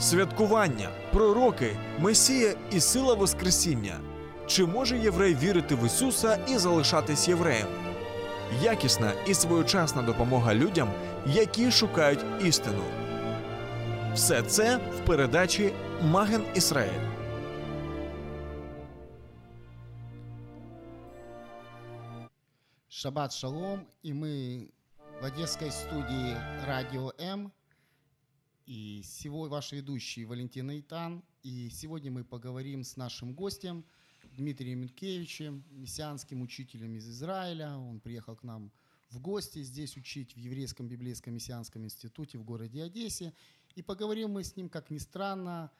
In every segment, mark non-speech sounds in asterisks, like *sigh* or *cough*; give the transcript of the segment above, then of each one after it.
Святкування, пророки, Месія і сила Воскресіння. Чи може єврей вірити в Ісуса і залишатись євреєм? Якісна і своєчасна допомога людям, які шукають істину. Все це в передачі Маген Ісраїль. Шаббат шалом, и мы в одесской студии Радио М. И сегодня ваш ведущий Валентин Итан. И сегодня мы поговорим с нашим гостем Дмитрием Минкевичем, мессианским учителем из Израиля. Он приехал к нам в гости здесь учить в Еврейском библейском мессианском институте в городе Одессе. И поговорим мы с ним, как ни странно,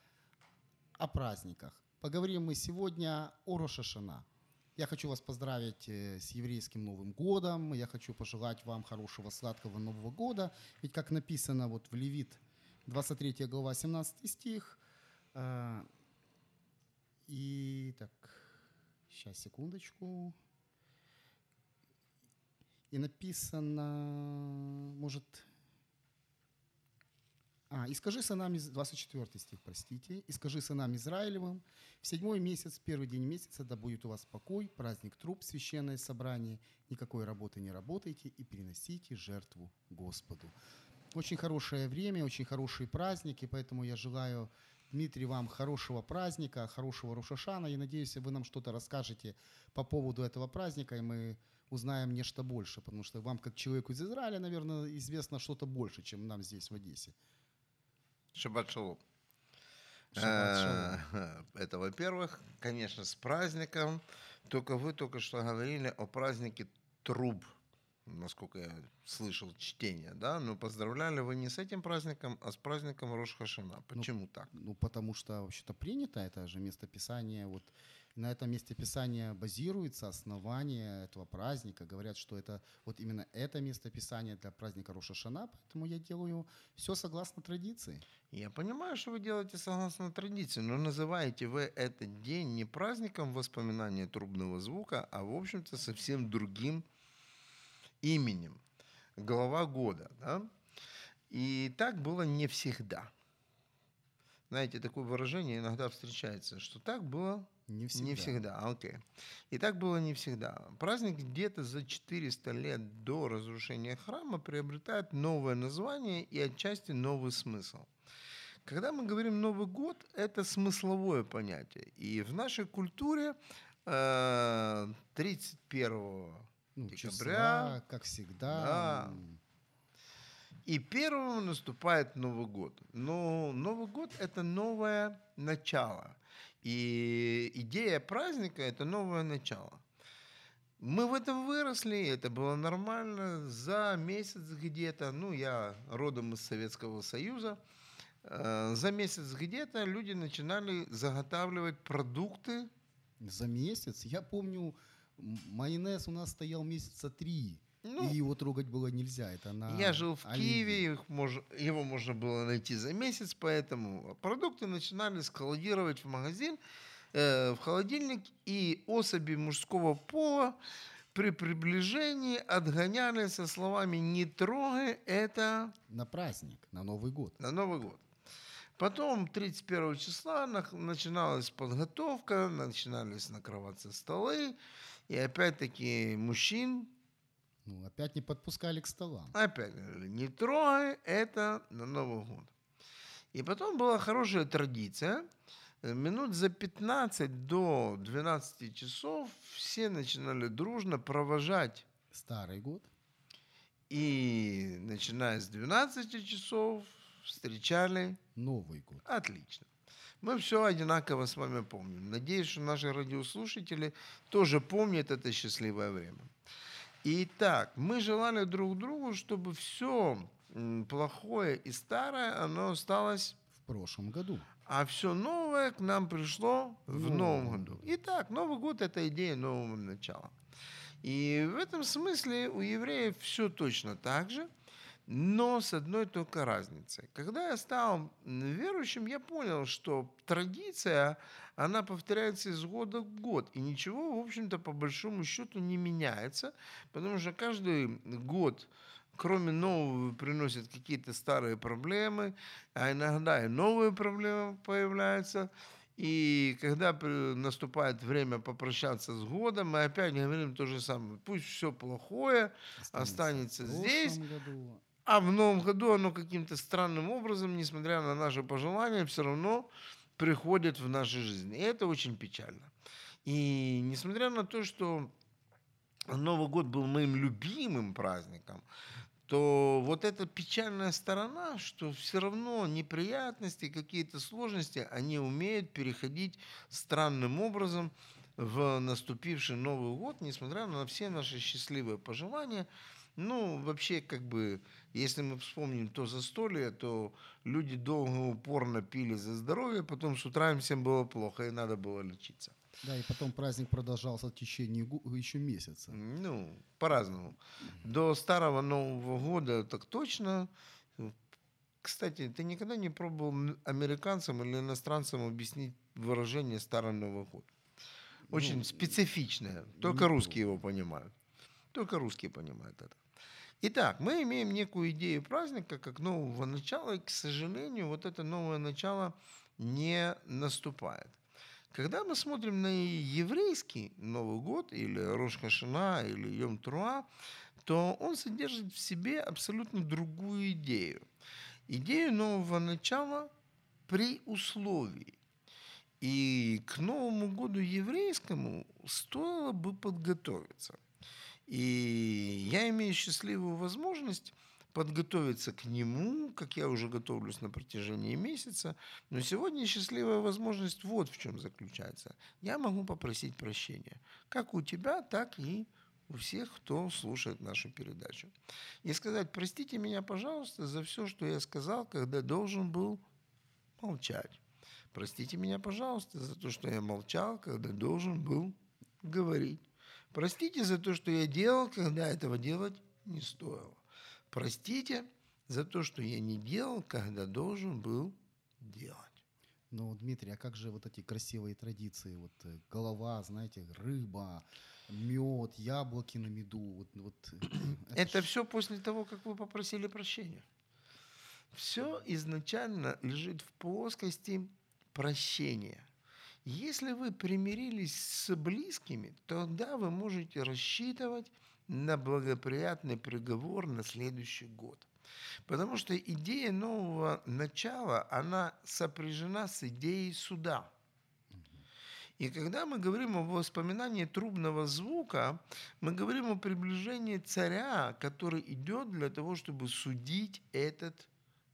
о праздниках. Поговорим мы сегодня о Рошашана. Я хочу вас поздравить э, с еврейским Новым годом. Я хочу пожелать вам хорошего, сладкого Нового года. Ведь, как написано вот в Левит, 23 глава, 17 стих. э, И так, сейчас, секундочку. И написано, может, а, «И скажи сынам, из- 24 стих, простите, «И скажи сынам Израилевым, в седьмой месяц, первый день месяца, да будет у вас покой, праздник труп, священное собрание, никакой работы не работайте и приносите жертву Господу». Очень хорошее время, очень хороший праздник, и поэтому я желаю, Дмитрий, вам хорошего праздника, хорошего Рушашана, и надеюсь, вы нам что-то расскажете по поводу этого праздника, и мы узнаем нечто больше, потому что вам, как человеку из Израиля, наверное, известно что-то больше, чем нам здесь, в Одессе. Шаббат шалом. Шаббат шалом. Э, Это, во-первых, конечно, с праздником. Только вы только что говорили о празднике труб, насколько я слышал чтение, да? Но поздравляли вы не с этим праздником, а с праздником Рош Хашана. Почему так? Ну, потому что вообще-то принято это же местописание. Вот на этом месте Писания базируется основание этого праздника. Говорят, что это вот именно это местописание для праздника Рошашана, поэтому я делаю все согласно традиции. Я понимаю, что вы делаете согласно традиции, но называете вы этот день не праздником воспоминания трубного звука, а, в общем-то, совсем другим именем. Глава года. Да? И так было не всегда. Знаете, такое выражение иногда встречается, что так было Не всегда. не всегда. Окей. И так было не всегда. Праздник где-то за 400 лет до разрушения храма приобретает новое название и отчасти новый смысл. Когда мы говорим Новый год, это смысловое понятие. И в нашей культуре э, 31 Ну, декабря числа, как всегда. Да. и первым наступает Новый год. Но Новый год – это новое начало. И идея праздника – это новое начало. Мы в этом выросли, это было нормально. За месяц где-то, ну, я родом из Советского Союза, э, за месяц где-то люди начинали заготавливать продукты. За месяц. Я помню, майонез у нас стоял месяца три. Ну, и его трогать было нельзя. Это на Я жил в оливье. Киеве, их мож- его можно было найти за месяц, поэтому продукты начинали складировать в магазин, э, в холодильник, и особи мужского пола при приближении отгоняли со словами «не трогай это На праздник, на Новый год. на Новый год». Потом 31 числа начиналась подготовка, начинались накрываться столы, и опять-таки мужчин Ну, опять не подпускали к столам. Опять говорили, не трогай это на Новый год. И потом была хорошая традиция. Минут за 15 до 12 часов все начинали дружно провожать. Старый год. И начиная с 12 часов встречали Новый год. Отлично. Мы все одинаково с вами помним. Надеюсь, что наши радиослушатели тоже помнят это счастливое время. Итак, мы желали друг другу, чтобы все плохое и старое, оно осталось В прошлом году. А все новое к нам пришло в Новом новом году. году. Итак, Новый год – это идея нового начала. И в этом смысле у евреев все точно так же, но с одной только разницей. Когда я стал верующим, я понял, что традиция, она повторяется из года в год. И ничего, в общем-то, по большому счету не меняется, потому что каждый год кроме нового приносят какие-то старые проблемы, а иногда и новые проблемы появляются. И когда наступает время попрощаться с годом, мы опять говорим то же самое. Пусть все плохое останется в здесь, году. А в новом году оно каким-то странным образом, несмотря на наши пожелания, все равно приходит в нашу жизнь. И это очень печально. И несмотря на то, что Новый год был моим любимым праздником, то вот эта печальная сторона, что все равно неприятности, какие-то сложности, они умеют переходить странным образом в наступивший Новый год, несмотря на все наши счастливые пожелания. Ну, вообще, как бы, если мы вспомним то застолье, то люди долго, упорно пили за здоровье, потом с утра им всем было плохо, и надо было лечиться. Да, и потом праздник продолжался в течение еще месяца. Ну, по-разному. До старого Нового года так точно. Кстати, ты никогда не пробовал американцам или иностранцам объяснить выражение «Старый Новый год»? Очень Ну, специфичное. Только пробовал. русские его понимают. Только русские понимают это. Итак, мы имеем некую идею праздника как нового начала, и, к сожалению, вот это новое начало не наступает. Когда мы смотрим на еврейский Новый год, или Рош Хашана, или Йом Труа, то он содержит в себе абсолютно другую идею. Идею нового начала при условии. И к Новому году еврейскому стоило бы подготовиться. И я имею счастливую возможность подготовиться к нему, как я уже готовлюсь на протяжении месяца. Но сегодня счастливая возможность вот в чем заключается. Я могу попросить прощения. Как у тебя, так и у всех, кто слушает нашу передачу. И сказать, простите меня, пожалуйста, за все, что я сказал, когда должен был молчать. Простите меня, пожалуйста, за то, что я молчал, когда должен был говорить. Простите за то, что я делал, когда этого делать не стоило. Простите за то, что я не делал, когда должен был делать. Но, Дмитрий, а как же вот эти красивые традиции? Вот э, голова, знаете, рыба, мед, яблоки на меду. Вот, вот, э, *clears throat* Это ж- все после того, как вы попросили прощения. Все изначально лежит в плоскости прощения. Если вы примирились с близкими, тогда вы можете рассчитывать на благоприятный приговор на следующий год. Потому что идея нового начала, она сопряжена с идеей суда. И когда мы говорим о воспоминании трубного звука, мы говорим о приближении царя, который идет для того, чтобы судить этот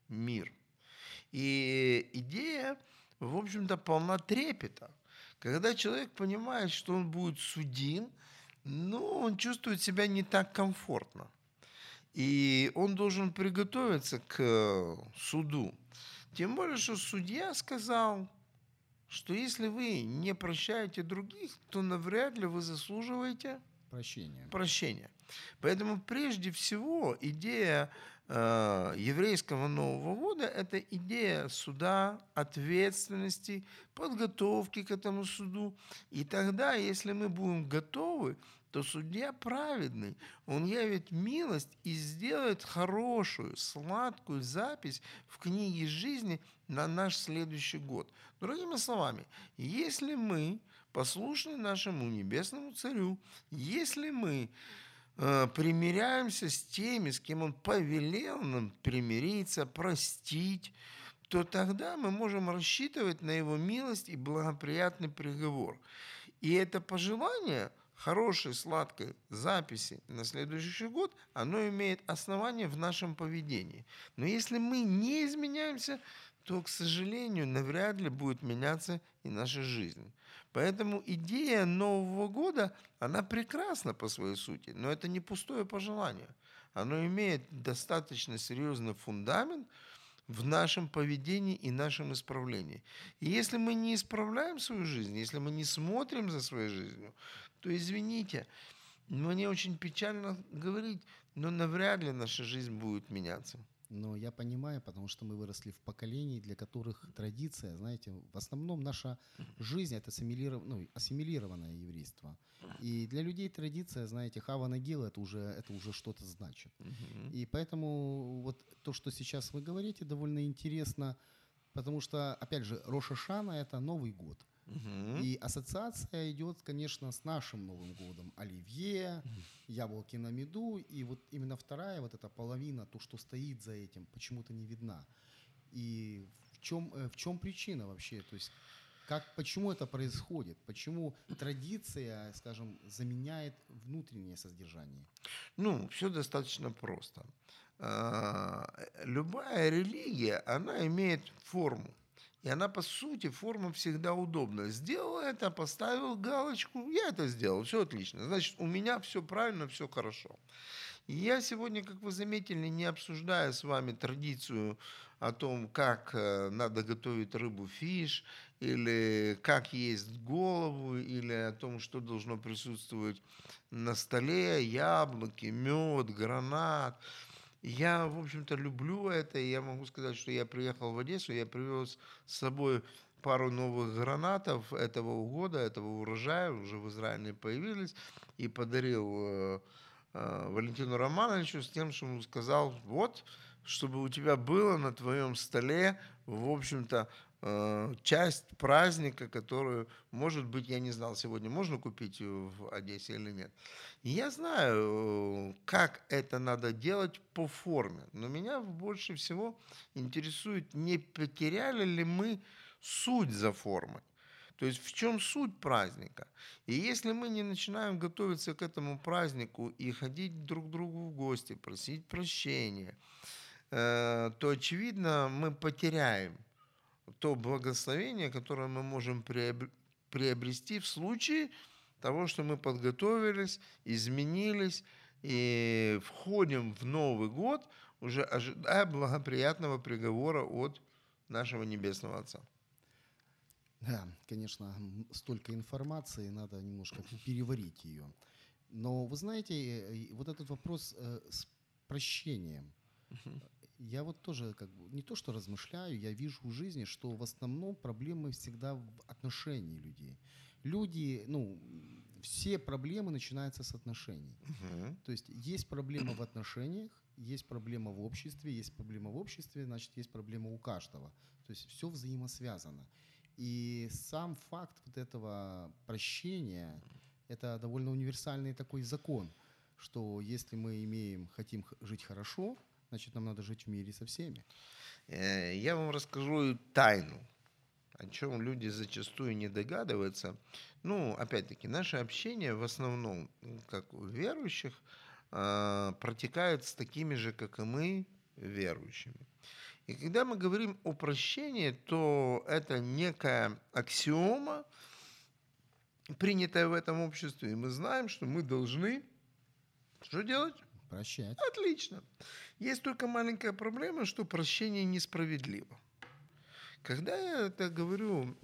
мир. И идея, в общем-то, полна трепета. Когда человек понимает, что он будет судим, ну, он чувствует себя не так комфортно. И он должен приготовиться к э, суду. Тем более, что судья сказал, что если вы не прощаете других, то навряд ли вы заслуживаете прощение. прощения. Поэтому прежде всего идея еврейского Нового года – это идея суда, ответственности, подготовки к этому суду. И тогда, если мы будем готовы, то судья праведный, он явит милость и сделает хорошую, сладкую запись в книге жизни на наш следующий год. Другими словами, если мы послушны нашему небесному царю, если мы э, примиряемся с теми, с кем он повелел нам примириться, простить, то тогда мы можем рассчитывать на его милость и благоприятный приговор. И это пожелание хорошей, сладкой записи на следующий год, оно имеет основание в нашем поведении. Но если мы не изменяемся, то, к сожалению, навряд ли будет меняться и наша жизнь. Поэтому идея Нового года, она прекрасна по своей сути, но это не пустое пожелание. Оно имеет достаточно серьезный фундамент в нашем поведении и нашем исправлении. И если мы не исправляем свою жизнь, если мы не смотрим за своей жизнью, то извините, мне очень печально говорить, но навряд ли наша жизнь будет меняться. Но я понимаю, потому что мы выросли в поколении, для которых традиция, знаете, в основном наша жизнь это ассимилиров... ну, ассимилированное еврейство. И для людей традиция, знаете, хава нагил это уже, это уже что-то значит. И поэтому вот то, что сейчас вы говорите, довольно интересно, потому что, опять же, Роша Шана это Новый год. Мгм. И ассоциация идет, конечно, с нашим Новым годом. Оливье, яблоки на меду. И вот именно вторая, вот эта половина, то, что стоит за этим, почему-то не видна. И в чем, э, в чем причина вообще? То есть как, почему это происходит? Почему традиция, скажем, заменяет внутреннее содержание? Ну, все достаточно просто. А, Любая религия, она имеет форму. И она, по сути, форма всегда удобна. Сделал это, поставил галочку, я это сделал, все отлично. Значит, у меня все правильно, все хорошо. Я сегодня, как вы заметили, не обсуждаю с вами традицию о том, как э, надо готовить рыбу фиш, или как есть голову, или о том, что должно присутствовать на столе, яблоки, мед, гранат. Я, в общем-то, люблю это, и я могу сказать, что я приехал в Одессу, я привез с собой пару новых гранатов этого года, этого урожая, уже в Израиле появились, и подарил э, э, Валентину Романовичу с тем, что он сказал, вот, чтобы у тебя было на твоем столе, в общем-то, часть праздника, которую, может быть, я не знал, сегодня можно купить в Одессе или нет. Я знаю, э, как это надо делать по форме, но меня больше всего интересует, не потеряли ли мы суть за формой. То есть в чем суть праздника? И если мы не начинаем готовиться к этому празднику и ходить друг к другу в гости, просить прощения, э, то, очевидно, мы потеряем то благословение, которое мы можем приоб- приобрести в случае того, что мы подготовились, изменились и входим в Новый год, уже ожидая благоприятного приговора от нашего Небесного Отца. Да, конечно, столько информации, надо немножко переварить ее. Но вы знаете, э, вот этот вопрос э, с прощением. Я вот тоже как бы не то что размышляю, я вижу в жизни, что в основном проблемы всегда в отношении людей. Люди, ну, все проблемы начинаются с отношений. Мгм. То есть есть проблема в отношениях, есть проблема в обществе, есть проблема в обществе, значит, есть проблема у каждого. То есть все взаимосвязано. И сам факт вот этого прощения – это довольно универсальный такой закон, что если мы имеем, хотим жить хорошо, значит, нам надо жить в мире со всеми. Э, Я вам расскажу тайну, о чем люди зачастую не догадываются. Ну, опять-таки, наше общение в основном, м, как у верующих, а, протекает с такими же, как и мы, верующими. И когда мы говорим о прощении, то это некая аксиома, принятая в этом обществе, и мы знаем, что мы должны что делать? Прощать. Отлично. Есть только маленькая проблема, что прощение несправедливо. Когда я это говорю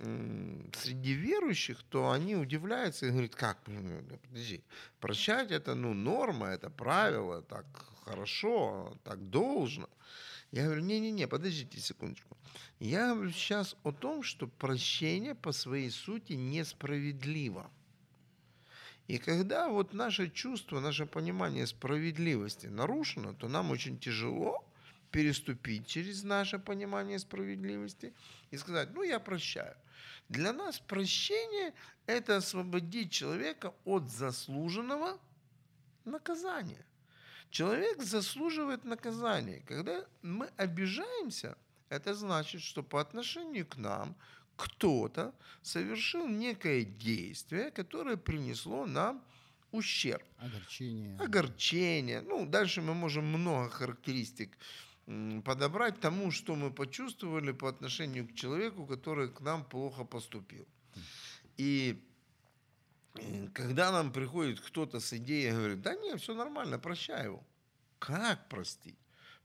среди верующих, то они удивляются и говорят, как, ну, подожди, прощать это ну, норма, это правило, так хорошо, так должно. Я говорю, не-не-не, подождите секундочку. Я говорю сейчас о том, что прощение по своей сути несправедливо. И когда вот наше чувство, наше понимание справедливости нарушено, то нам очень тяжело переступить через наше понимание справедливости и сказать, ну я прощаю. Для нас прощение – это освободить человека от заслуженного наказания. Человек заслуживает наказания. Когда мы обижаемся, это значит, что по отношению к нам кто-то совершил некое действие, которое принесло нам ущерб Огорчение. огорчение. Ну, дальше мы можем много характеристик подобрать тому, что мы почувствовали по отношению к человеку, который к нам плохо поступил. И э, когда нам приходит кто-то с идеей, говорит, да нет, все нормально, прощай его. Как простить?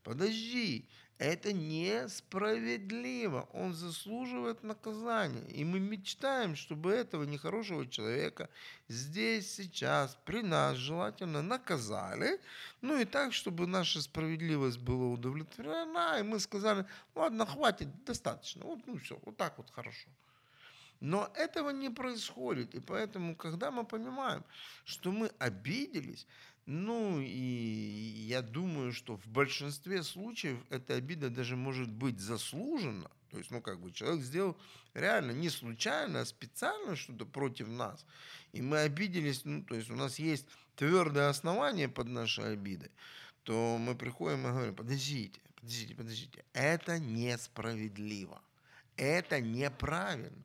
Подожди, Это несправедливо. Он заслуживает наказания. И мы мечтаем, чтобы этого нехорошего человека здесь, сейчас, при нас желательно наказали. Ну и так, чтобы наша справедливость была удовлетворена. И мы сказали, ладно, хватит, достаточно. Вот, ну все, вот так вот хорошо. Но этого не происходит. И поэтому, когда мы понимаем, что мы обиделись, ну и я думаю, что в большинстве случаев эта обида даже может быть заслужена. То есть, ну как бы человек сделал реально не случайно, а специально что-то против нас. И мы обиделись, ну то есть у нас есть твердое основание под нашей обидой, то мы приходим и говорим, подождите, подождите, подождите, это несправедливо, это неправильно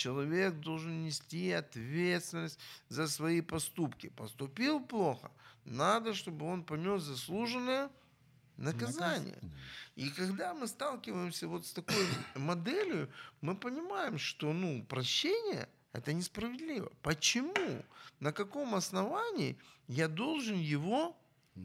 человек должен нести ответственность за свои поступки. Поступил плохо, надо, чтобы он понес заслуженное наказание. И когда мы сталкиваемся вот с такой моделью, мы понимаем, что ну, прощение – это несправедливо. Почему? На каком основании я должен его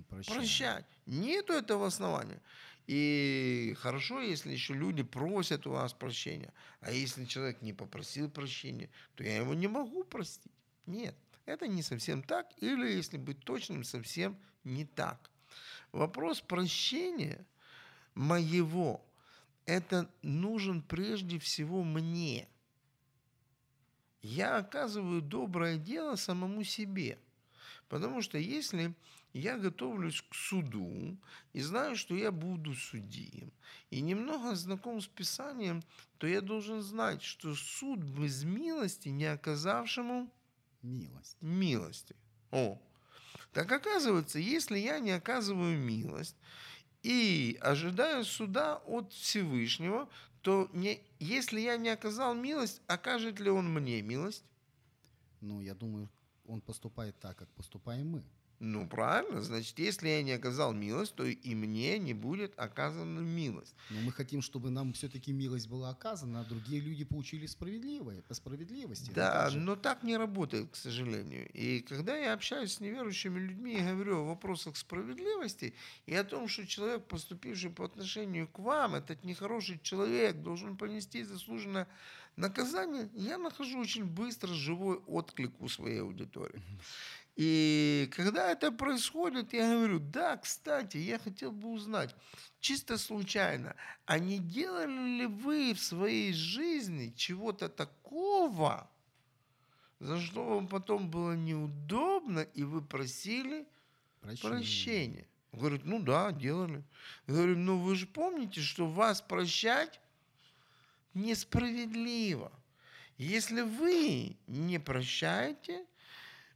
прощать? прощать? Нету этого основания. И хорошо, если еще люди просят у вас прощения. А если человек не попросил прощения, то я его не могу простить. Нет, это не совсем так. Или, если быть точным, совсем не так. Вопрос прощения моего, это нужен прежде всего мне. Я оказываю доброе дело самому себе. Потому что если я готовлюсь к суду и знаю, что я буду судим, и немного знаком с Писанием, то я должен знать, что суд без милости, не оказавшему милость. милости. О, так оказывается, если я не оказываю милость и ожидаю суда от Всевышнего, то не, если я не оказал милость, окажет ли он мне милость? Ну, я думаю, он поступает так, как поступаем мы. Ну, правильно. Значит, если я не оказал милость, то и мне не будет оказана милость. Но мы хотим, чтобы нам все-таки милость была оказана, а другие люди получили справедливое, по справедливости. Да, но так не работает, к сожалению. И когда я общаюсь с неверующими людьми и говорю о вопросах справедливости и о том, что человек, поступивший по отношению к вам, этот нехороший человек, должен понести заслуженное наказание, я нахожу очень быстро живой отклик у своей аудитории. И когда это происходит, я говорю, да, кстати, я хотел бы узнать, чисто случайно, а не делали ли вы в своей жизни чего-то такого, за что вам потом было неудобно, и вы просили прощения? прощения? Говорит, ну да, делали. Говорю, ну вы же помните, что вас прощать несправедливо. Если вы не прощаете,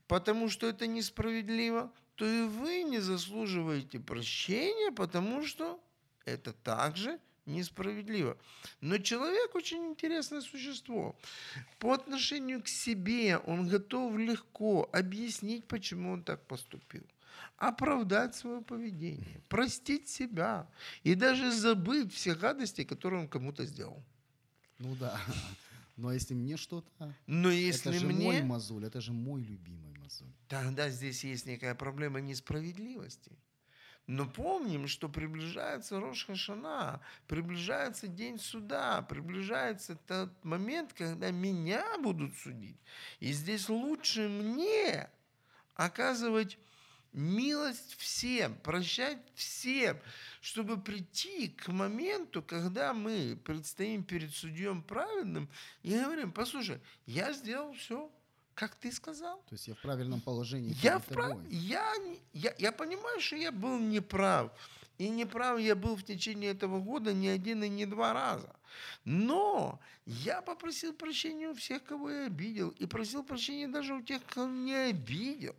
потому что это несправедливо, то и вы не заслуживаете прощения, потому что это также несправедливо. Но человек очень интересное существо. По отношению к себе он готов легко объяснить, почему он так поступил оправдать свое поведение, простить себя и даже забыть все гадости, которые он кому-то сделал. Ну да. Но если мне что-то, Но если это же мне... мой мозоль, это же мой любимый мозоль. Тогда здесь есть некая проблема несправедливости. Но помним, что приближается Рош Хашана, приближается день суда, приближается тот момент, когда меня будут судить. И здесь лучше мне оказывать милость всем, прощать всем, чтобы прийти к моменту, когда мы предстоим перед судьем праведным и говорим, послушай, я сделал все, как ты сказал. То есть я в правильном положении. Я, вправ... я, я, я понимаю, что я был неправ. И неправ я был в течение этого года не один и не два раза. Но я попросил прощения у всех, кого я обидел. И просил прощения даже у тех, кого не обидел.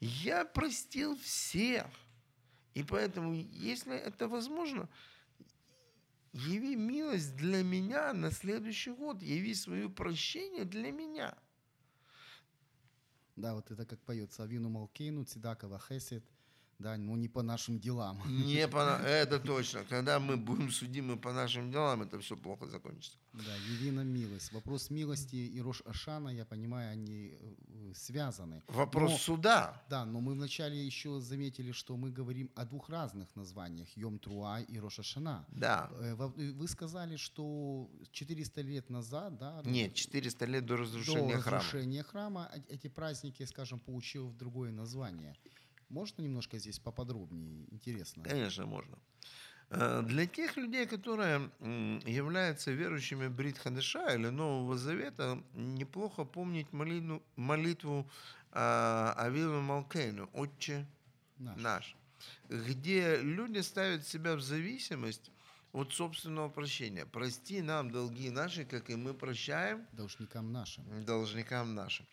Я простил всех. И поэтому, если это возможно, яви милость для меня на следующий год, яви свое прощение для меня. Да, вот это как поется Авину Малкейну, Цидакова Хесед, да, но не по нашим делам. Не *laughs* по, это точно. Когда мы будем судимы по нашим делам, это все плохо закончится. Да, Евина милость. Вопрос милости и Рош Ашана, я понимаю, они э, связаны. Вопрос Но- суда. Да, но мы вначале еще заметили, что мы говорим о двух разных названиях, Йом Труа и Рош Ашана. Да. Э, э, Вы сказали, что 400 лет назад, да, Нет, 400 лет до до разрушения храма. разрушения храма э- эти праздники, скажем, получил в другое название. Можно немножко здесь поподробнее? Интересно. Конечно, можно. Э, Для тех людей, которые являются верующими Брит Хадыша или Нового Завета, неплохо помнить молитву, молитву а, Авилу Малкейну, «Отче Наш. наш», где люди ставят себя в зависимость от собственного прощения. «Прости нам долги наши, как и мы прощаем Должникам нашим. должникам нашим».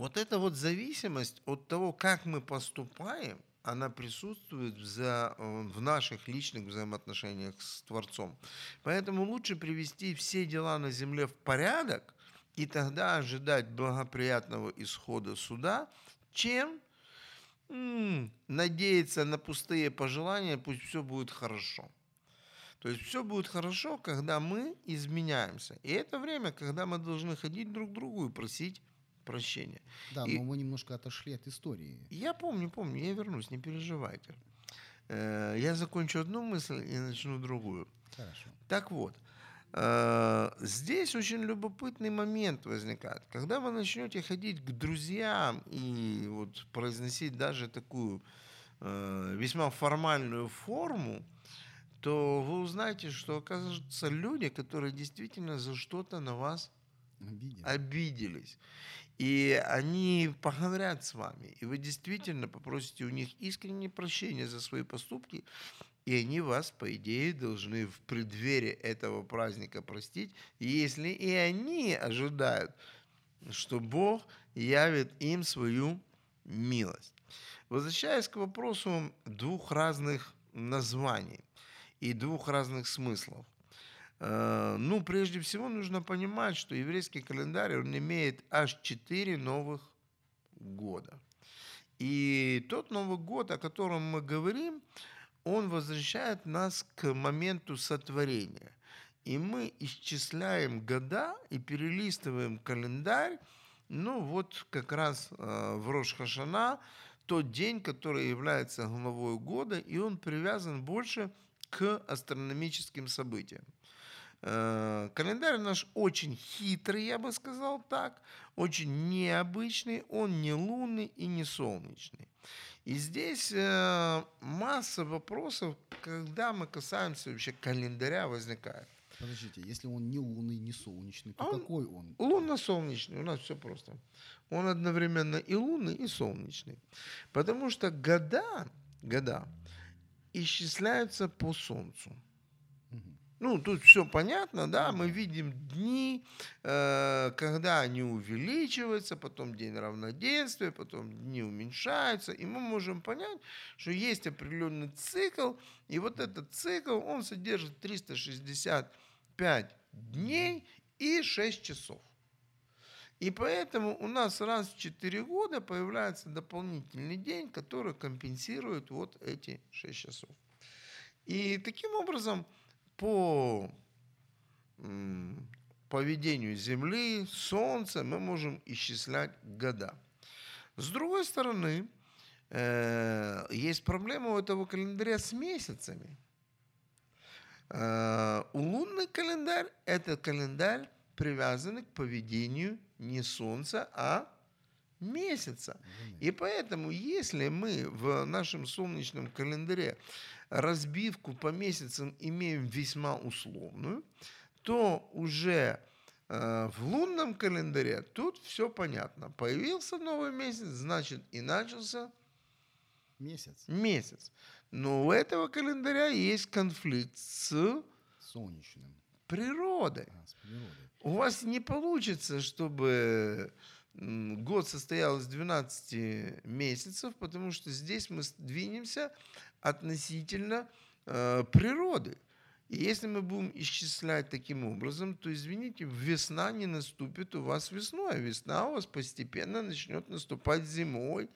Вот эта вот зависимость от того, как мы поступаем, она присутствует в, за- э, в наших личных взаимоотношениях с Творцом. Поэтому лучше привести все дела на земле в порядок и тогда ожидать благоприятного исхода суда, чем м, надеяться на пустые пожелания, пусть все будет хорошо. То есть все будет хорошо, когда мы изменяемся. И это время, когда мы должны ходить друг к другу и просить прощения. Да, И- но мы немножко отошли от истории. Я помню, помню, я вернусь, не переживайте. Э, Я закончу одну мысль и начну другую. Хорошо. Так вот, э, здесь очень любопытный момент возникает. Когда вы начнете ходить к друзьям и вот произносить даже такую э, весьма формальную форму, то вы узнаете, что оказываются люди, которые действительно за что-то на вас Обидел. обиделись. И они поговорят с вами. И вы действительно попросите у них искреннее прощения за свои поступки. И они вас, по идее, должны в преддверии этого праздника простить, если и они ожидают, что Бог явит им свою милость. Возвращаясь к вопросу двух разных названий и двух разных смыслов. Э, Ну, прежде всего, нужно понимать, что еврейский календарь, он имеет аж четыре новых года. И тот Новый год, о котором мы говорим, он возвращает нас к моменту сотворения. И мы исчисляем года и перелистываем календарь, ну вот как раз э, в Рош-Хашана, тот день, который является главой года, и он привязан больше к астрономическим событиям. Э, Календарь наш очень хитрый, я бы сказал так, очень необычный, он не лунный и не солнечный. И здесь э, масса вопросов, когда мы касаемся вообще календаря, возникает. Подождите, если он не лунный, не солнечный, то он какой он? Лунно-солнечный, у нас все просто. Он одновременно и лунный, и солнечный. Потому что года, года исчисляются по солнцу. Ну, тут все понятно, да, мы видим дни, э, когда они увеличиваются, потом день равноденствия, потом дни уменьшаются, и мы можем понять, что есть определенный цикл, и вот этот цикл, он содержит 365 дней и 6 часов. И поэтому у нас раз в 4 года появляется дополнительный день, который компенсирует вот эти 6 часов. И таким образом по поведению Земли, Солнца мы можем исчислять года. С другой стороны, э, есть проблема у этого календаря с месяцами. Э, у лунный календарь – это календарь, привязанный к поведению не Солнца, а месяца. И поэтому, если мы в нашем солнечном календаре разбивку по месяцам имеем весьма условную, то уже э, в лунном календаре тут все понятно. Появился новый месяц, значит и начался Месяц месяц. Но у этого календаря есть конфликт с солнечным. природой. А, с природой. У вас не получится, чтобы год состоял из 12 месяцев, потому что здесь мы двинемся относительно э, природы. И если мы будем исчислять таким образом, то, извините, весна не наступит у вас весной, а весна у вас постепенно начнет наступать зимой,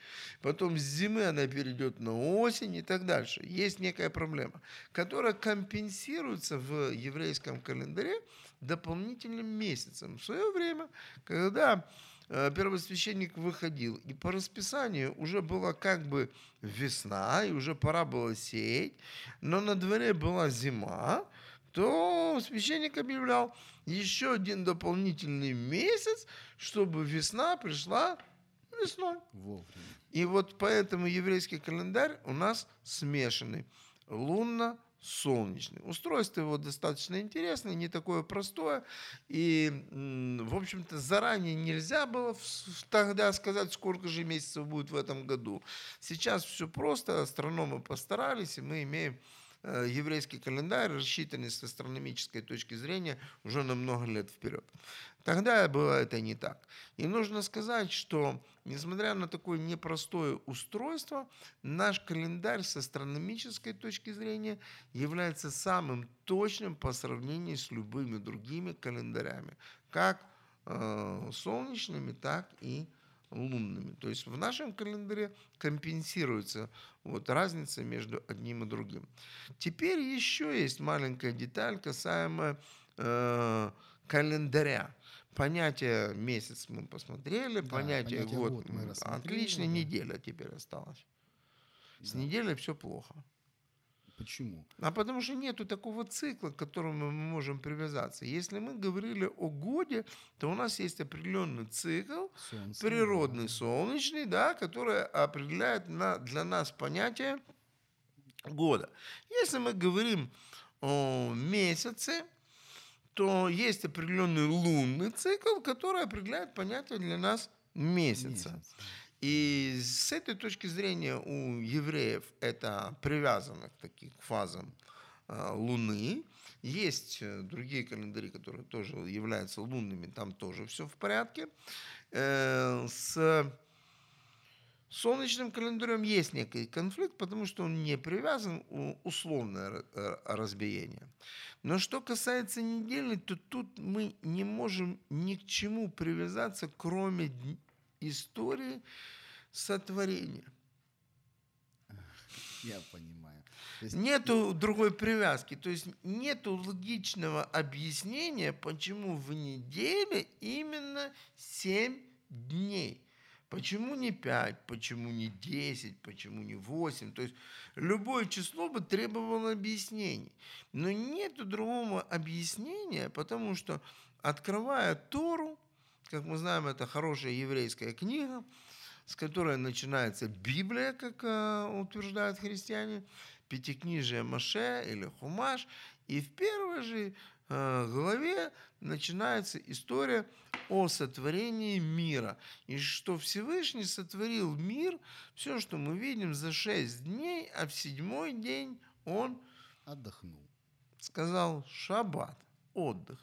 потом с зимы она перейдет на осень и так дальше. Есть некая проблема, которая компенсируется в еврейском календаре дополнительным месяцем. В свое время, когда первосвященник выходил, и по расписанию уже была как бы весна, и уже пора было сеять, но на дворе была зима, то священник объявлял еще один дополнительный месяц, чтобы весна пришла весной. Вовремя. И вот поэтому еврейский календарь у нас смешанный. Лунно солнечный. Устройство его достаточно интересное, не такое простое. И, в общем-то, заранее нельзя было тогда сказать, сколько же месяцев будет в этом году. Сейчас все просто, астрономы постарались, и мы имеем еврейский календарь, рассчитанный с астрономической точки зрения уже на много лет вперед. Тогда было это не так. И нужно сказать, что несмотря на такое непростое устройство, наш календарь с астрономической точки зрения является самым точным по сравнению с любыми другими календарями, как э, солнечными, так и лунными. То есть в нашем календаре компенсируется вот разница между одним и другим. Теперь еще есть маленькая деталь касаемо э, календаря. Понятие месяц мы посмотрели, Да, понятие, понятие год, год мы отлично, да. неделя теперь осталась. С Да. неделей все плохо. Почему? А потому что нету такого цикла, к которому мы можем привязаться. Если мы говорили о годе, то у нас есть определенный цикл, Солнце. природный, солнечный, да, который определяет на, для нас понятие года. Если мы говорим о месяце, то есть определенный лунный цикл, который определяет понятие для нас месяца. Месяц. И с этой точки зрения у евреев это привязано к таким фазам а, Луны. Есть э, другие календари, которые тоже являются лунными, там тоже все в порядке. Э, С солнечным календарем есть некий конфликт, потому что он не привязан, условное ра- э, разбиение. Но что касается недели, то тут мы не можем ни к чему привязаться, кроме истории сотворения. Я понимаю. То есть Нету другой привязки, то есть нету логичного объяснения, почему в неделе именно 7 дней. Почему не 5, почему не 10, почему не 8. То есть любое число бы требовало объяснений. Но нету другого объяснения, потому что открывая Тору, как мы знаем, это хорошая еврейская книга, с которой начинается Библия, как э, утверждают христиане, Пятикнижие Маше или Хумаш. И в первой же э, главе начинается история о сотворении мира. И что Всевышний сотворил мир, все, что мы видим, за шесть дней, а в седьмой день он отдохнул. сказал шаббат, отдых.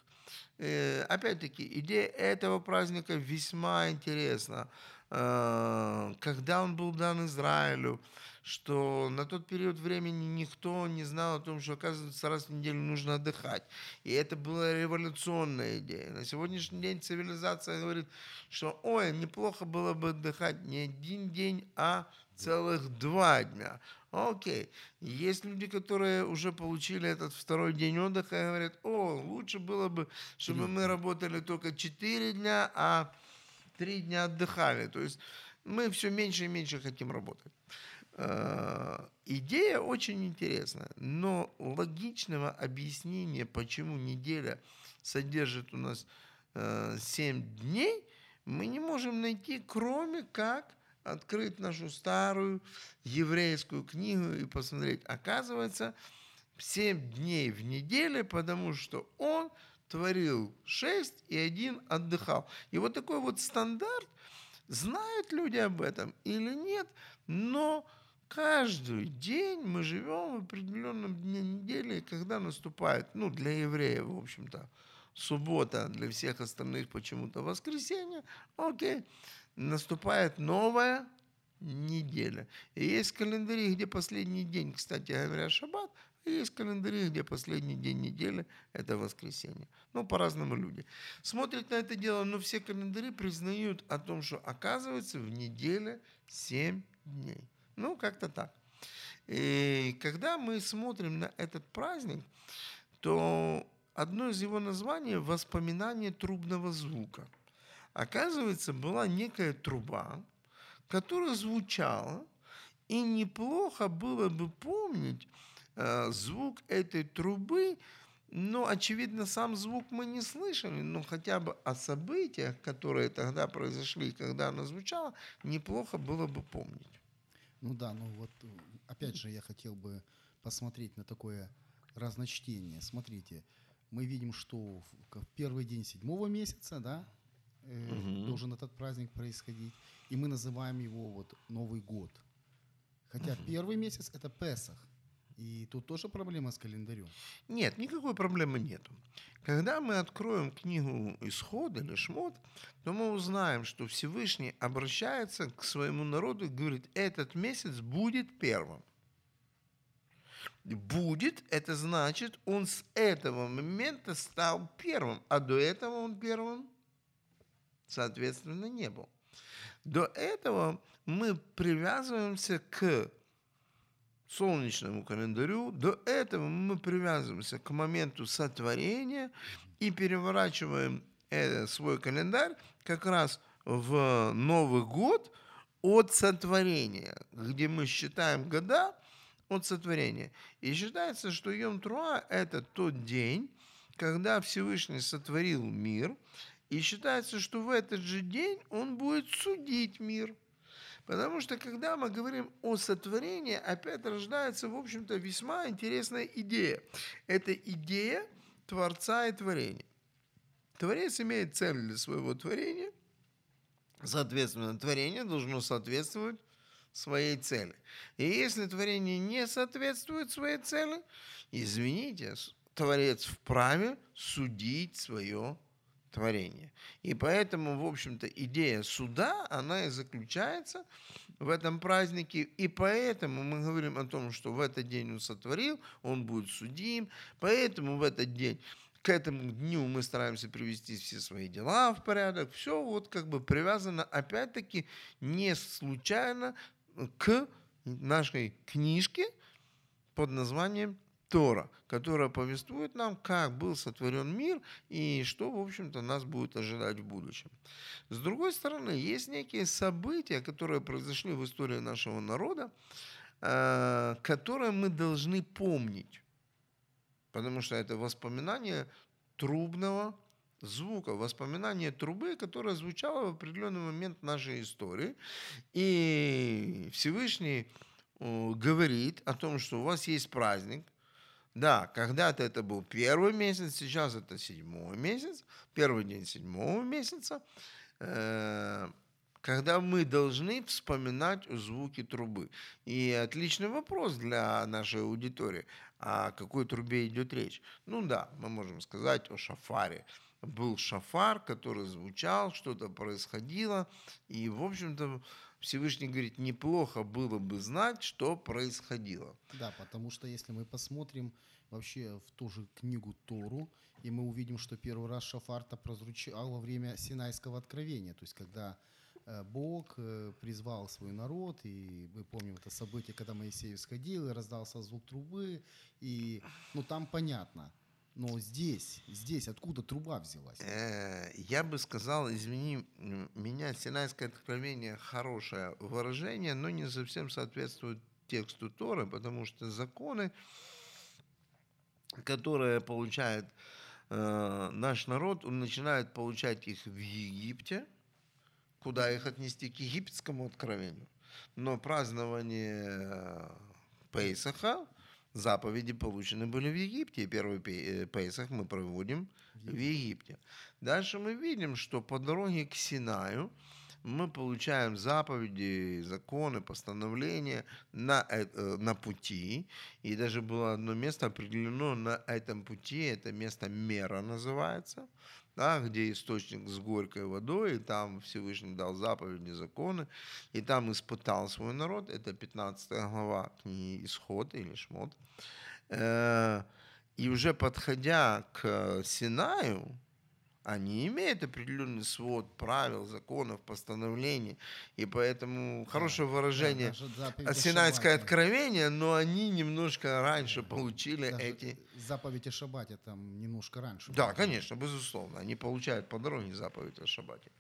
Э, Опять-таки, идея этого праздника весьма интересна. Э, Когда он был дан Израилю, что на тот период времени никто не знал о том, что, оказывается, раз в неделю нужно отдыхать. И это была революционная идея. На сегодняшний день цивилизация говорит, что, ой, неплохо было бы отдыхать не один день, а целых два дня. Окей. Есть люди, которые уже получили этот второй день отдыха и говорят, о, лучше было бы, чтобы мы работали только 4 дня, а 3 дня отдыхали. То есть мы все меньше и меньше хотим работать. Э, Идея очень интересная, но логичного объяснения, почему неделя содержит у нас 7 дней, мы не можем найти, кроме как открыть нашу старую еврейскую книгу и посмотреть. Оказывается, 7 дней в неделе, потому что он творил 6 и один отдыхал. И вот такой вот стандарт, знают люди об этом или нет, но каждый день мы живем в определенном дне недели, когда наступает, ну, для евреев, в общем-то, суббота, для всех остальных почему-то воскресенье, окей, наступает новая неделя. И есть календари, где последний день, кстати говоря, шаббат, Есть календари, где последний день недели – это воскресенье. Ну, по-разному люди. Смотрят на это дело, но все календари признают о том, что оказывается в неделе 7 дней. Ну, как-то так. И когда мы смотрим на этот праздник, то одно из его названий – «Воспоминание трубного звука». Оказывается, была некая труба, которая звучала, и неплохо было бы помнить э, звук этой трубы, но, очевидно, сам звук мы не слышали, но хотя бы о событиях, которые тогда произошли, когда она звучала, неплохо было бы помнить. Ну да, ну вот опять же я хотел бы посмотреть на такое разночтение. Смотрите, мы видим, что в первый день седьмого месяца, да, угу. должен этот праздник происходить, и мы называем его вот Новый год. Хотя угу. первый месяц это Песах. И тут тоже проблема с календарем. Нет, никакой проблемы нету. Когда мы откроем книгу Исход или Шмот, то мы узнаем, что Всевышний обращается к своему народу и говорит, этот месяц будет первым. Будет, это значит, он с этого момента стал первым, а до этого он первым, соответственно, не был. До этого мы привязываемся к солнечному календарю. До этого мы привязываемся к моменту сотворения и переворачиваем э, свой календарь как раз в Новый год от сотворения, где мы считаем года от сотворения. И считается, что Йом-Труа – это тот день, когда Всевышний сотворил мир, и считается, что в этот же день он будет судить мир – Потому что когда мы говорим о сотворении, опять рождается, в общем-то, весьма интересная идея. Это идея Творца и творения. Творец имеет цель для своего творения, соответственно, творение должно соответствовать своей цели. И если творение не соответствует своей цели, извините, Творец вправе судить свое творения. И поэтому, в общем-то, идея суда, она и заключается в этом празднике. И поэтому мы говорим о том, что в этот день он сотворил, он будет судим. Поэтому в этот день к этому дню мы стараемся привести все свои дела в порядок. Все вот как бы привязано, опять-таки, не случайно к нашей книжке под названием Тора, которая повествует нам, как был сотворен мир и что, в общем-то, нас будет ожидать в будущем. С другой стороны, есть некие события, которые произошли в истории нашего народа, э, которые мы должны помнить, потому что это воспоминание трубного звука, воспоминание трубы, которая звучала в определенный момент нашей истории. И Всевышний э, говорит о том, что у вас есть праздник, да, когда-то это был первый месяц, сейчас это седьмой месяц, первый день седьмого месяца, э, когда мы должны вспоминать звуки трубы. И отличный вопрос для нашей аудитории. О какой трубе идет речь? Ну да, мы можем сказать о шафаре. Был шафар, который звучал, что-то происходило. И, в общем-то, Всевышний говорит, неплохо было бы знать, что происходило. Да, потому что если мы посмотрим вообще в ту же книгу Тору, и мы увидим, что первый раз шафарта прозвучал во время Синайского откровения, то есть когда э, Бог э, призвал свой народ, и мы помним это событие, когда Моисей сходил, и раздался звук трубы, и ну там понятно, но здесь, здесь откуда труба взялась? Э, я бы сказал, извини, меня Синайское откровение хорошее выражение, но не совсем соответствует тексту Торы, потому что законы, которые получает э, наш народ, он начинает получать их в Египте, куда их отнести к египетскому откровению. Но празднование э, Пейсаха заповеди получены были в Египте, первый э, Пейсах мы проводим в Египте. Дальше мы видим, что по дороге к Синаю мы получаем заповеди, законы, постановления на, э, на пути. И даже было одно место определено на этом пути, это место Мера называется – да, где источник с горькой водой, и там Всевышний дал заповеди, законы, и там испытал свой народ, это 15 глава книги Исход или Шмот. Э, И уже подходя к Синаю, они имеют определенный свод правил, законов, постановлений. И поэтому хорошее выражение Да, Синайское откровение, но они немножко раньше получили Даже эти... Заповедь о шаббате там немножко раньше. Да, конечно, безусловно. Они получают по дороге заповедь о шаббате.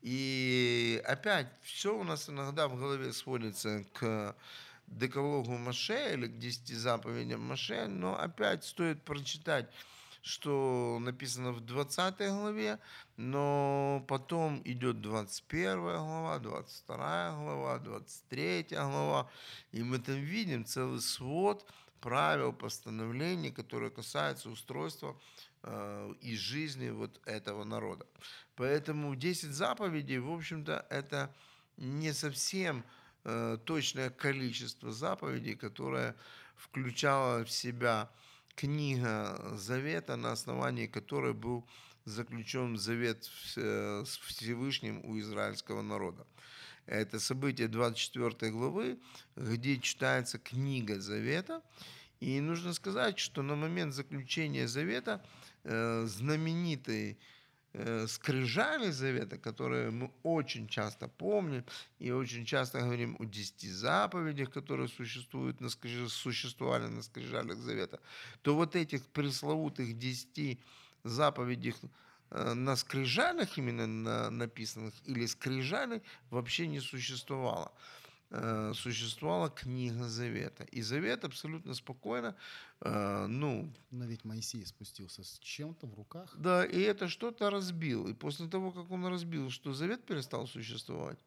И опять, все у нас иногда в голове сводится к декалогу Маше или к десяти заповедям Маше, но опять стоит прочитать, что написано в 20 главе, но потом идет 21 глава, 22 глава, 23 глава, и мы там видим целый свод правил, постановлений, которые касаются устройства э, и жизни вот этого народа. Поэтому 10 заповедей, в общем-то, это не совсем э, точное количество заповедей, которое включало в себя книга Завета, на основании которой был заключен завет э, с Всевышним у израильского народа. Это событие 24 главы, где читается книга Завета. И нужно сказать, что на момент заключения Завета э, знаменитый скрижали Завета, которые мы очень часто помним и очень часто говорим о десяти заповедях, которые существуют на скриж- существовали на скрижалях Завета, то вот этих пресловутых десяти заповедей э, на скрижалях именно на, написанных или скрижали вообще не существовало. Э, Существовала книга Завета. И Завет абсолютно спокойно, э, ну, Но ведь Моисей спустился с чем-то в руках. да, и это что-то разбил. И после того, как он разбил, что завет перестал существовать.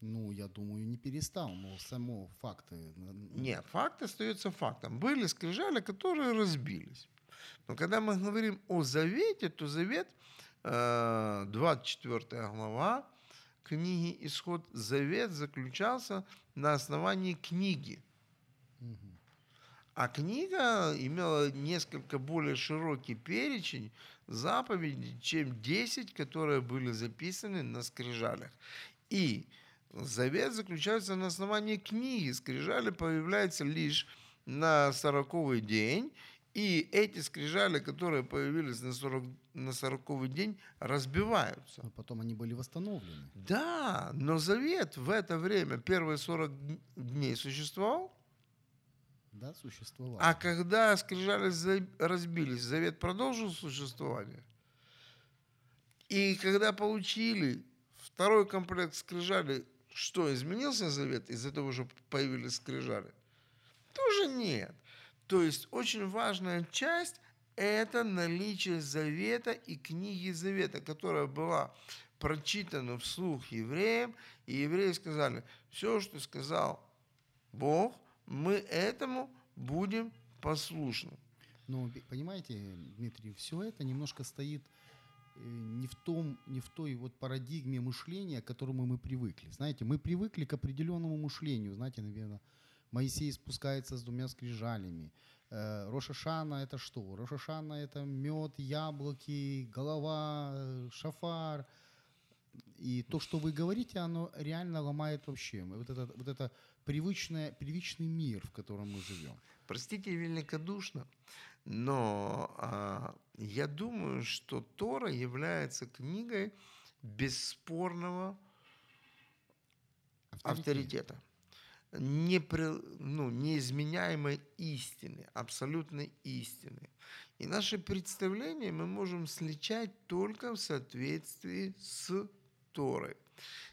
Ну, я думаю, не перестал, но само факты. н- Нет, факт остается фактом. Были скрижали, которые разбились. Но когда мы говорим о завете, то завет, э, 24 глава книги Исход, завет заключался на основании книги. А книга имела несколько более широкий перечень заповедей, чем 10, которые были записаны на скрижалях. И завет заключается на основании книги. Скрижали появляются лишь на сороковый день, и эти скрижали, которые появились на, 40, на сороковый день, разбиваются. Но потом они были восстановлены. Да, но завет в это время, первые 40 дней существовал, Да, существовали. А когда скрижали разбились, завет продолжил существование. И когда получили второй комплект скрижали, что, изменился завет из-за того, что появились скрижали? Тоже нет. То есть очень важная часть – это наличие завета и книги завета, которая была прочитана вслух евреям, и евреи сказали, все, что сказал Бог, мы этому будем послушны. Но понимаете, Дмитрий, все это немножко стоит э, не в том, не в той вот парадигме мышления, к которому мы привыкли. Знаете, мы привыкли к определенному мышлению. Знаете, наверное, Моисей спускается с двумя скрижалями. Э, Рошашана это что? Рошашана это мед, яблоки, голова, э, шафар. И то, что вы говорите, оно реально ломает вообще вот это, вот это привычное, привычный мир, в котором мы живем. Простите великодушно, но а, я думаю, что Тора является книгой бесспорного авторитета, непре- ну, неизменяемой истины, абсолютной истины. И наши представления мы можем сличать только в соответствии с Торой.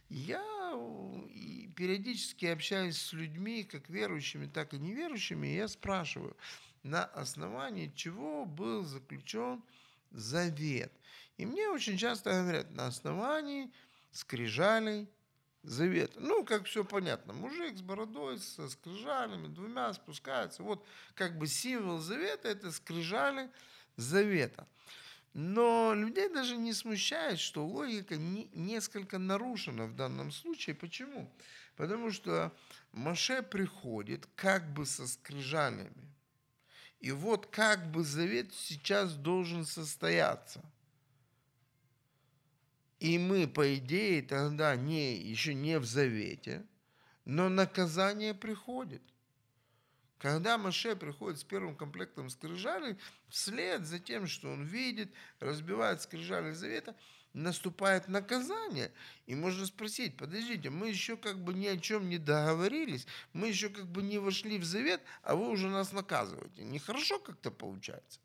Я э, периодически общаюсь с людьми, как верующими, так и неверующими, и я спрашиваю, на основании чего был заключен завет. И мне очень часто говорят, на основании скрижалей завета. Ну, как все понятно. Мужик с бородой, со скрижалями, двумя спускается. Вот как бы символ завета – это скрижали завета. Но людей даже не смущает, что логика не- несколько нарушена в данном случае. Почему? Потому что Маше приходит как бы со скрижалями. И вот как бы завет сейчас должен состояться. И мы, по идее, тогда не, еще не в завете, но наказание приходит. Когда Маше приходит с первым комплектом скрижалей, вслед за тем, что он видит, разбивает скрижали завета, наступает наказание. И можно спросить, подождите, мы еще как бы ни о чем не договорились, мы еще как бы не вошли в завет, а вы уже нас наказываете. Нехорошо как-то получается.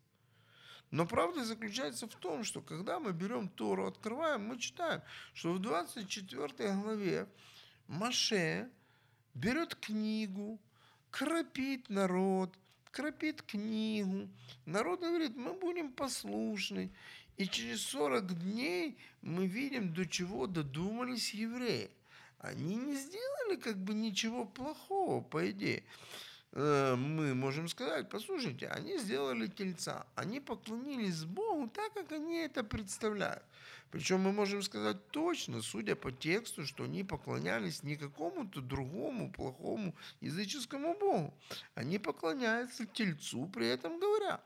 Но правда заключается в том, что когда мы берем Тору, открываем, мы читаем, что в 24 главе Маше берет книгу, кропит народ, кропит книгу. Народ говорит, мы будем послушны. И через 40 дней мы видим, до чего додумались евреи. Они не сделали как бы ничего плохого, по идее. Э, мы можем сказать, послушайте, они сделали тельца, они поклонились Богу так, как они это представляют. Причем мы можем сказать точно, судя по тексту, что они поклонялись не какому-то другому плохому языческому Богу. Они поклоняются тельцу, при этом говоря,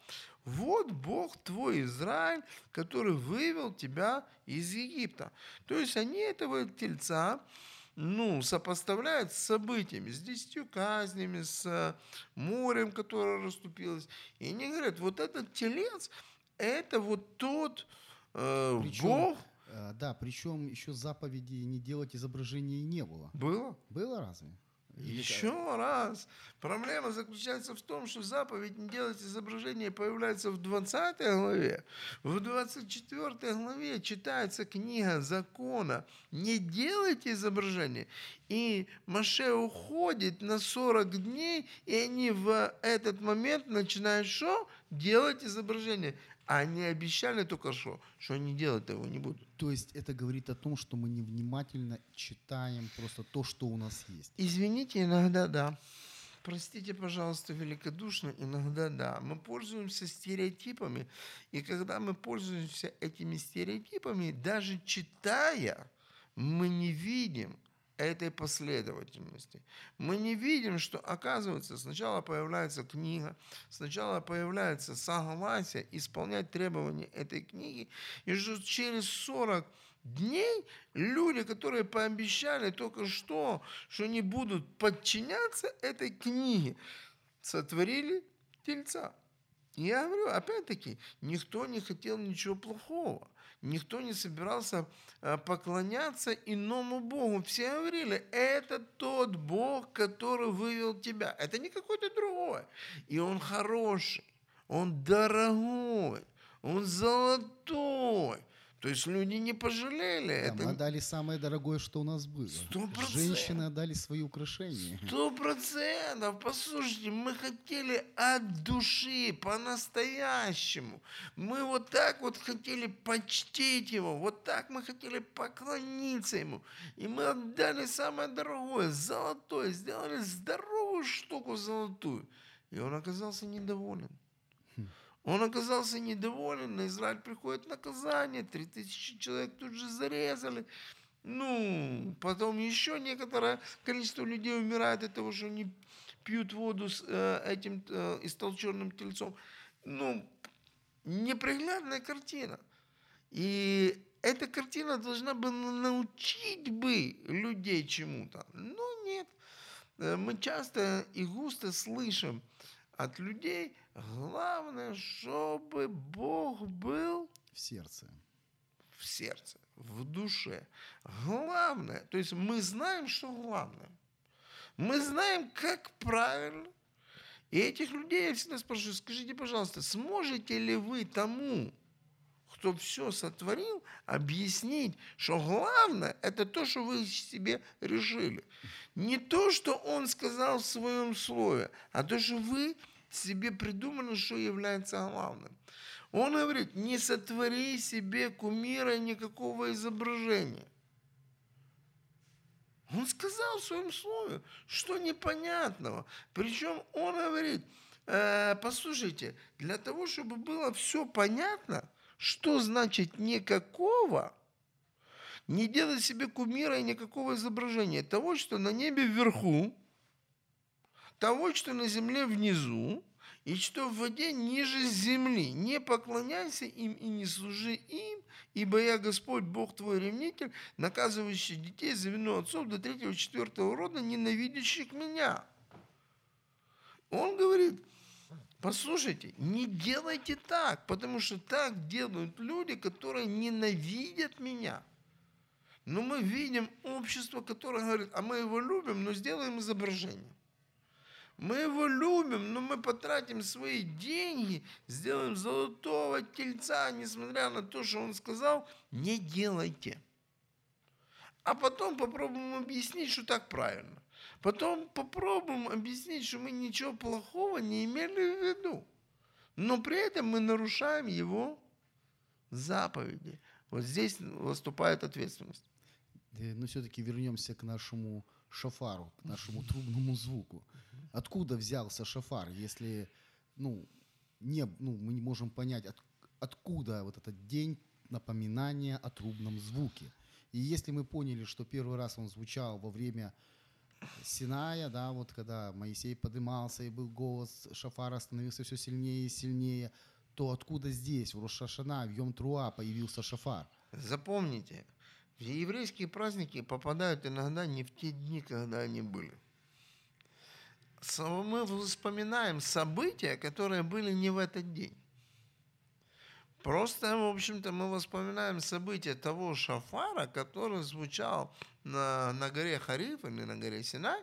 вот Бог твой Израиль, который вывел тебя из Египта. То есть они этого тельца ну, сопоставляют с событиями, с десятью казнями, с э, морем, которое расступилось. И они говорят, вот этот телец, это вот тот э, Причем, Бог. э, да, причем еще заповеди не делать изображений не было. Было? Было разве? Еще раз. Проблема заключается в том, что заповедь не делать изображение появляется в 20 главе. В 24 главе читается книга закона «Не делайте изображение». И Маше уходит на 40 дней, и они в этот момент начинают что? Делать изображение. Они обещали только что, что они делать его не будут. То есть это говорит о том, что мы невнимательно читаем просто то, что у нас есть. Извините, иногда да. Простите, пожалуйста, великодушно, иногда да. Мы пользуемся стереотипами, и когда мы пользуемся этими стереотипами, даже читая, мы не видим этой последовательности. Мы не видим, что, оказывается, сначала появляется книга, сначала появляется согласие исполнять требования этой книги, и что через 40 дней люди, которые пообещали только что, что они будут подчиняться этой книге, сотворили тельца. Я говорю, опять-таки, никто не хотел ничего плохого. Никто не собирался э, поклоняться иному Богу. Все говорили, это тот Бог, который вывел тебя. Это не какой-то другой. И он хороший, он дорогой, он золотой. То есть люди не пожалели. Да, это мы отдали самое дорогое, что у нас было. Сто процентов. Женщины отдали свои украшения. Сто процентов. Послушайте, мы хотели от души, по-настоящему. Мы вот так вот хотели почтить его, вот так мы хотели поклониться ему. И мы отдали самое дорогое, золотое, сделали здоровую штуку золотую. И он оказался недоволен. Он оказался недоволен, на Израиль приходит наказание, три тысячи человек тут же зарезали. Ну, потом еще некоторое количество людей умирает от того, что они пьют воду с э, этим э, истолченным тельцом. Ну, неприглядная картина. И эта картина должна была научить бы людей чему-то. Но нет. Э, Мы часто и густо слышим от людей, главное, чтобы Бог был В сердце. в сердце, в душе. Главное, то есть мы знаем, что главное. Мы знаем, как правильно. И этих людей я всегда спрашиваю, скажите, пожалуйста, сможете ли вы тому, кто все сотворил, объяснить, что главное – это то, что вы себе решили. Не то, что он сказал в своем слове, а то, что вы себе придумали, что является главным. Он говорит, не сотвори себе кумира никакого изображения. Он сказал в своем слове, что непонятного. Причем он говорит, «Э, послушайте, для того, чтобы было все понятно, что значит никакого, не делай себе кумира и никакого изображения. Того, что на небе вверху, того, что на земле внизу, и что в воде ниже земли. Не поклоняйся им и не служи им, ибо я Господь, Бог твой ревнитель, наказывающий детей за вину отцов до третьего, четвертого рода, ненавидящих меня. Он говорит, послушайте, не делайте так, потому что так делают люди, которые ненавидят меня. Но мы видим общество, которое говорит, а мы его любим, но сделаем изображение. Мы его любим, но мы потратим свои деньги, сделаем золотого тельца, несмотря на то, что он сказал, не делайте. А потом попробуем объяснить, что так правильно. Потом попробуем объяснить, что мы ничего плохого не имели в виду. Но при этом мы нарушаем его заповеди. Вот здесь выступает ответственность. Э, Но все-таки вернемся к нашему шафару, к нашему трубному звуку. Откуда взялся шафар, если ну, не, ну, мы не можем понять, от, откуда вот этот день напоминания о трубном звуке. И если мы поняли, что первый раз он звучал во время Синая, да, вот когда Моисей подымался и был голос шафара становился все сильнее и сильнее, то откуда здесь, в Рошашана, в Йом-Труа появился шафар? Запомните, в еврейские праздники попадают иногда не в те дни, когда они были. Мы вспоминаем события, которые были не в этот день. Просто, в общем-то, мы вспоминаем события того шафара, который звучал на, на горе Хариф или на горе Синай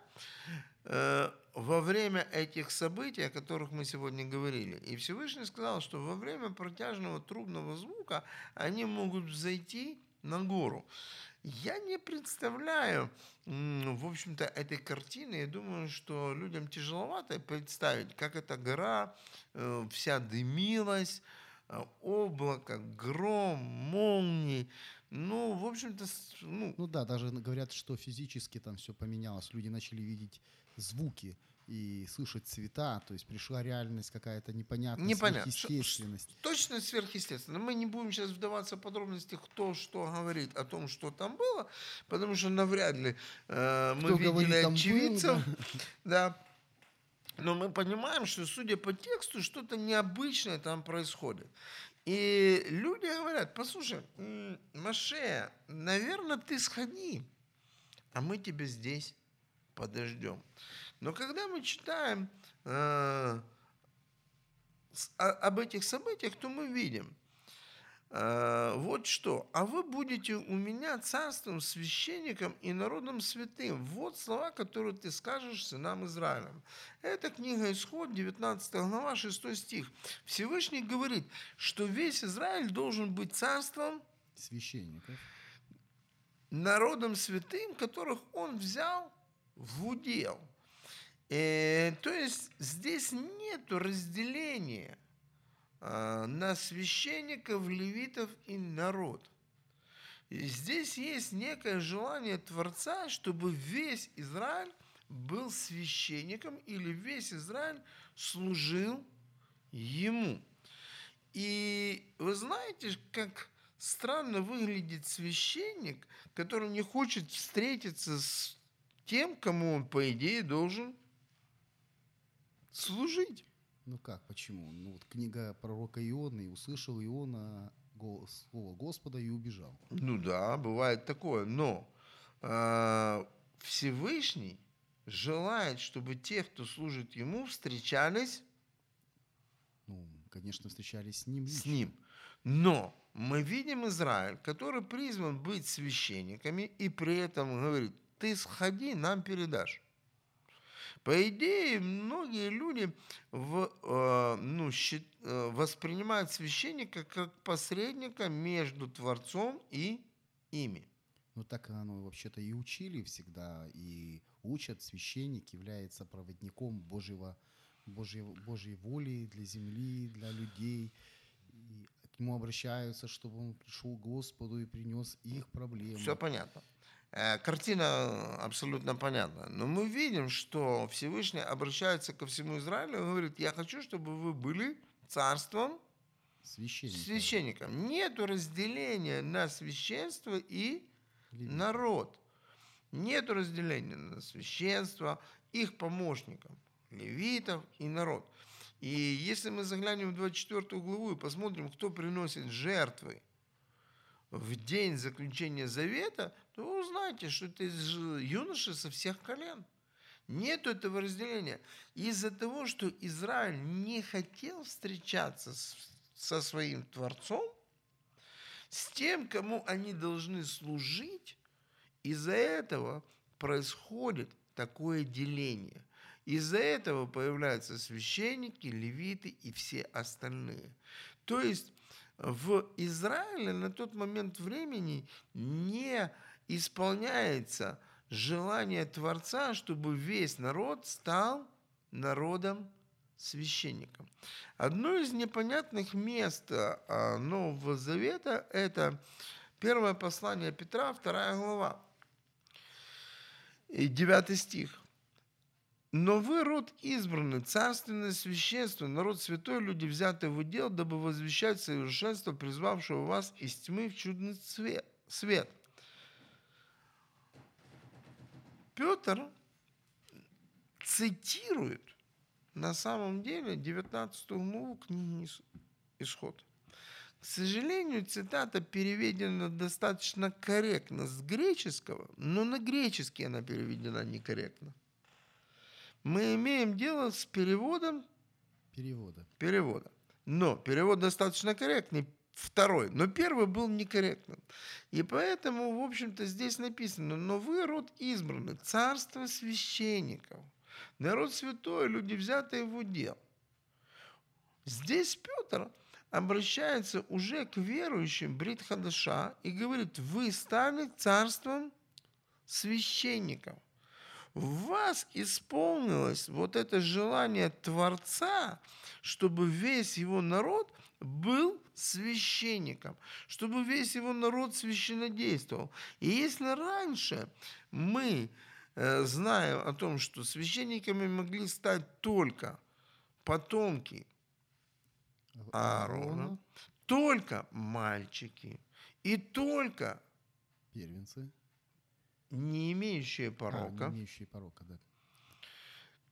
э, во время этих событий, о которых мы сегодня говорили. И Всевышний сказал, что во время протяжного трубного звука они могут взойти на гору. Я не представляю, в общем-то, этой картины. Я думаю, что людям тяжеловато представить, как эта гора э, вся дымилась, э, облако, гром, молнии. Ну, в общем-то, ну, Ну да, даже говорят, что физически там все поменялось. Люди начали видеть звуки и слышать цвета, то есть пришла реальность какая-то непонятная, Непонятно. сверхъестественность. точно сверхъестественно. Мы не будем сейчас вдаваться в подробности, кто что говорит о том, что там было, потому что навряд ли э, мы Кто видели говорит, там был, очевидцев. да. Но мы понимаем, что, судя по тексту, что-то необычное там происходит. И люди говорят, послушай, Маше, наверное, ты сходи, а мы тебя здесь подождем. Но когда мы читаем э, об этих событиях, то мы видим, э, вот что. «А вы будете у меня царством, священником и народом святым». Вот слова, которые ты скажешь сынам Израилем. Это книга Исход, 19 глава, 6 стих. Всевышний говорит, что весь Израиль должен быть царством, Священников. народом святым, которых он взял в удел. Э, то есть здесь нет разделения а, на священников, левитов и народ. И здесь есть некое желание Творца, чтобы весь Израиль был священником или весь Израиль служил ему. И вы знаете, как странно выглядит священник, который не хочет встретиться с тем, кому он, по идее, должен служить. Ну как, почему? Ну вот книга пророка Иона, и услышал Иона голос, слово Господа и убежал. Ну да, бывает такое. Но а, Всевышний желает, чтобы те, кто служит ему, встречались Ну, конечно, встречались с ним с лично. ним. Но мы видим Израиль, который призван быть священниками, и при этом говорит, ты сходи, нам передашь. По идее, многие люди в, э, ну, щи- э, воспринимают священника как посредника между Творцом и ими. Ну так оно вообще-то и учили всегда, и учат, священник является проводником Божьего, Божьей, Божьей воли для земли, для людей. И к нему обращаются, чтобы он пришел к Господу и принес их проблемы. Все понятно. Э, Картина абсолютно понятна. Но мы видим, что Всевышний обращается ко всему Израилю и говорит, я хочу, чтобы вы были царством, Священник. священником. Нет разделения на священство и Левит. народ. Нет разделения на священство, их помощников, левитов и народ. И если мы заглянем в 24 главу и посмотрим, кто приносит жертвы в день заключения завета, то вы узнаете, что это юноши со всех колен. Нет этого разделения. Из-за того, что Израиль не хотел встречаться с, со своим Творцом, с тем, кому они должны служить, из-за этого происходит такое деление. Из-за этого появляются священники, левиты и все остальные. То есть в Израиле на тот момент времени не исполняется желание Творца, чтобы весь народ стал народом священником. Одно из непонятных мест а, Нового Завета – это первое послание Петра, вторая глава, и 9 стих. Но вы род избранный, царственное священство, народ святой, люди, взятые в удел, дабы возвещать совершенство, призвавшего вас из тьмы в чудный цвет, свет. Петр цитирует на самом деле 19 главу книги Исход. К сожалению, цитата переведена достаточно корректно с греческого, но на греческий она переведена некорректно. Мы имеем дело с переводом Перевода. перевода. Но перевод достаточно корректный, второй, но первый был некорректным. И поэтому, в общем-то, здесь написано, но вы род избранный, царство священников, народ святой, люди, взятые в удел. Здесь Петр обращается уже к верующим Брит Хадаша и говорит, вы стали царством священников – в вас исполнилось вот это желание Творца, чтобы весь его народ был священником, чтобы весь его народ священнодействовал. И если раньше мы э, знаем о том, что священниками могли стать только потомки Аарона, только мальчики и только Первенцы. Не имеющие порока, А, не имеющие порока, да.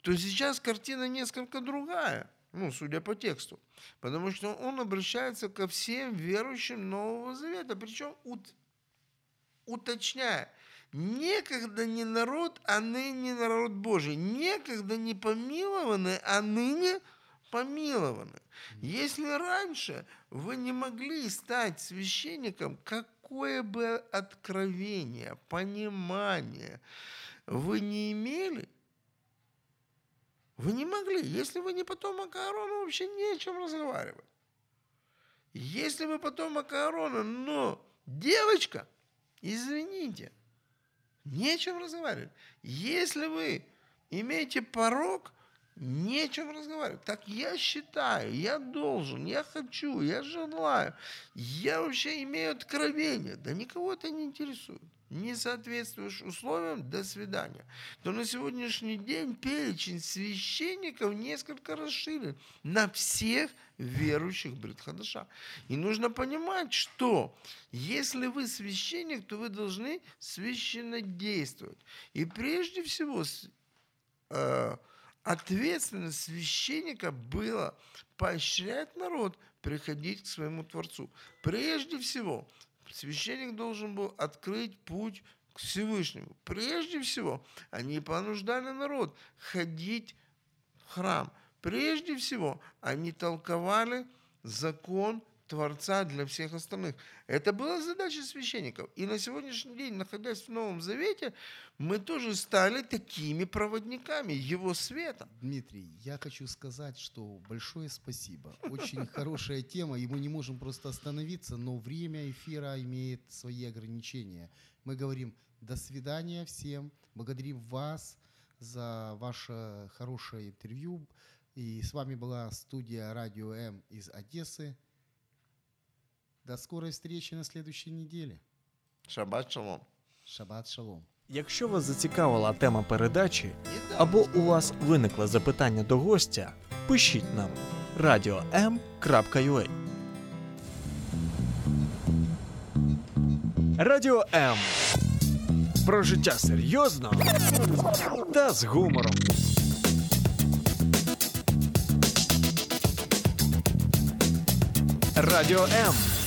то сейчас картина несколько другая, ну, судя по тексту. Потому что он обращается ко всем верующим Нового Завета, причем ут- уточняя, некогда не народ, а ныне народ Божий, некогда не помилованы, а ныне помилованы. Если раньше вы не могли стать священником, какое бы откровение, понимание вы не имели, вы не могли. Если вы не потомок Аарона, вообще не о чем разговаривать. Если вы потомок Аарона, но девочка, извините, не о чем разговаривать. Если вы имеете порог, не о чем разговаривать. Так я считаю, я должен, я хочу, я желаю, я вообще имею откровение. Да никого это не интересует. Не соответствуешь условиям, до свидания. То на сегодняшний день перечень священников несколько расширен на всех верующих Бритхадаша. И нужно понимать, что если вы священник, то вы должны священно действовать. И прежде всего э, ответственность священника была поощрять народ приходить к своему Творцу. Прежде всего, священник должен был открыть путь к Всевышнему. Прежде всего, они понуждали народ ходить в храм. Прежде всего, они толковали закон Творца для всех остальных. Это была задача священников. И на сегодняшний день, находясь в Новом Завете, мы тоже стали такими проводниками Его света. Дмитрий, я хочу сказать, что большое спасибо. Очень *laughs* хорошая тема, и мы не можем просто остановиться, но время эфира имеет свои ограничения. Мы говорим до свидания всем, благодарим вас за ваше хорошее интервью. И с вами была студия Радио М из Одессы. До скорой встречи на следующей неделе. Шаббат шалом. Шаббат шалом. Якщо вас зацікавила тема передачі, або у вас виникло запитання до гостя, пишіть нам radio.m.ua Радіо М. Про життя серйозно та з гумором. Радіо М.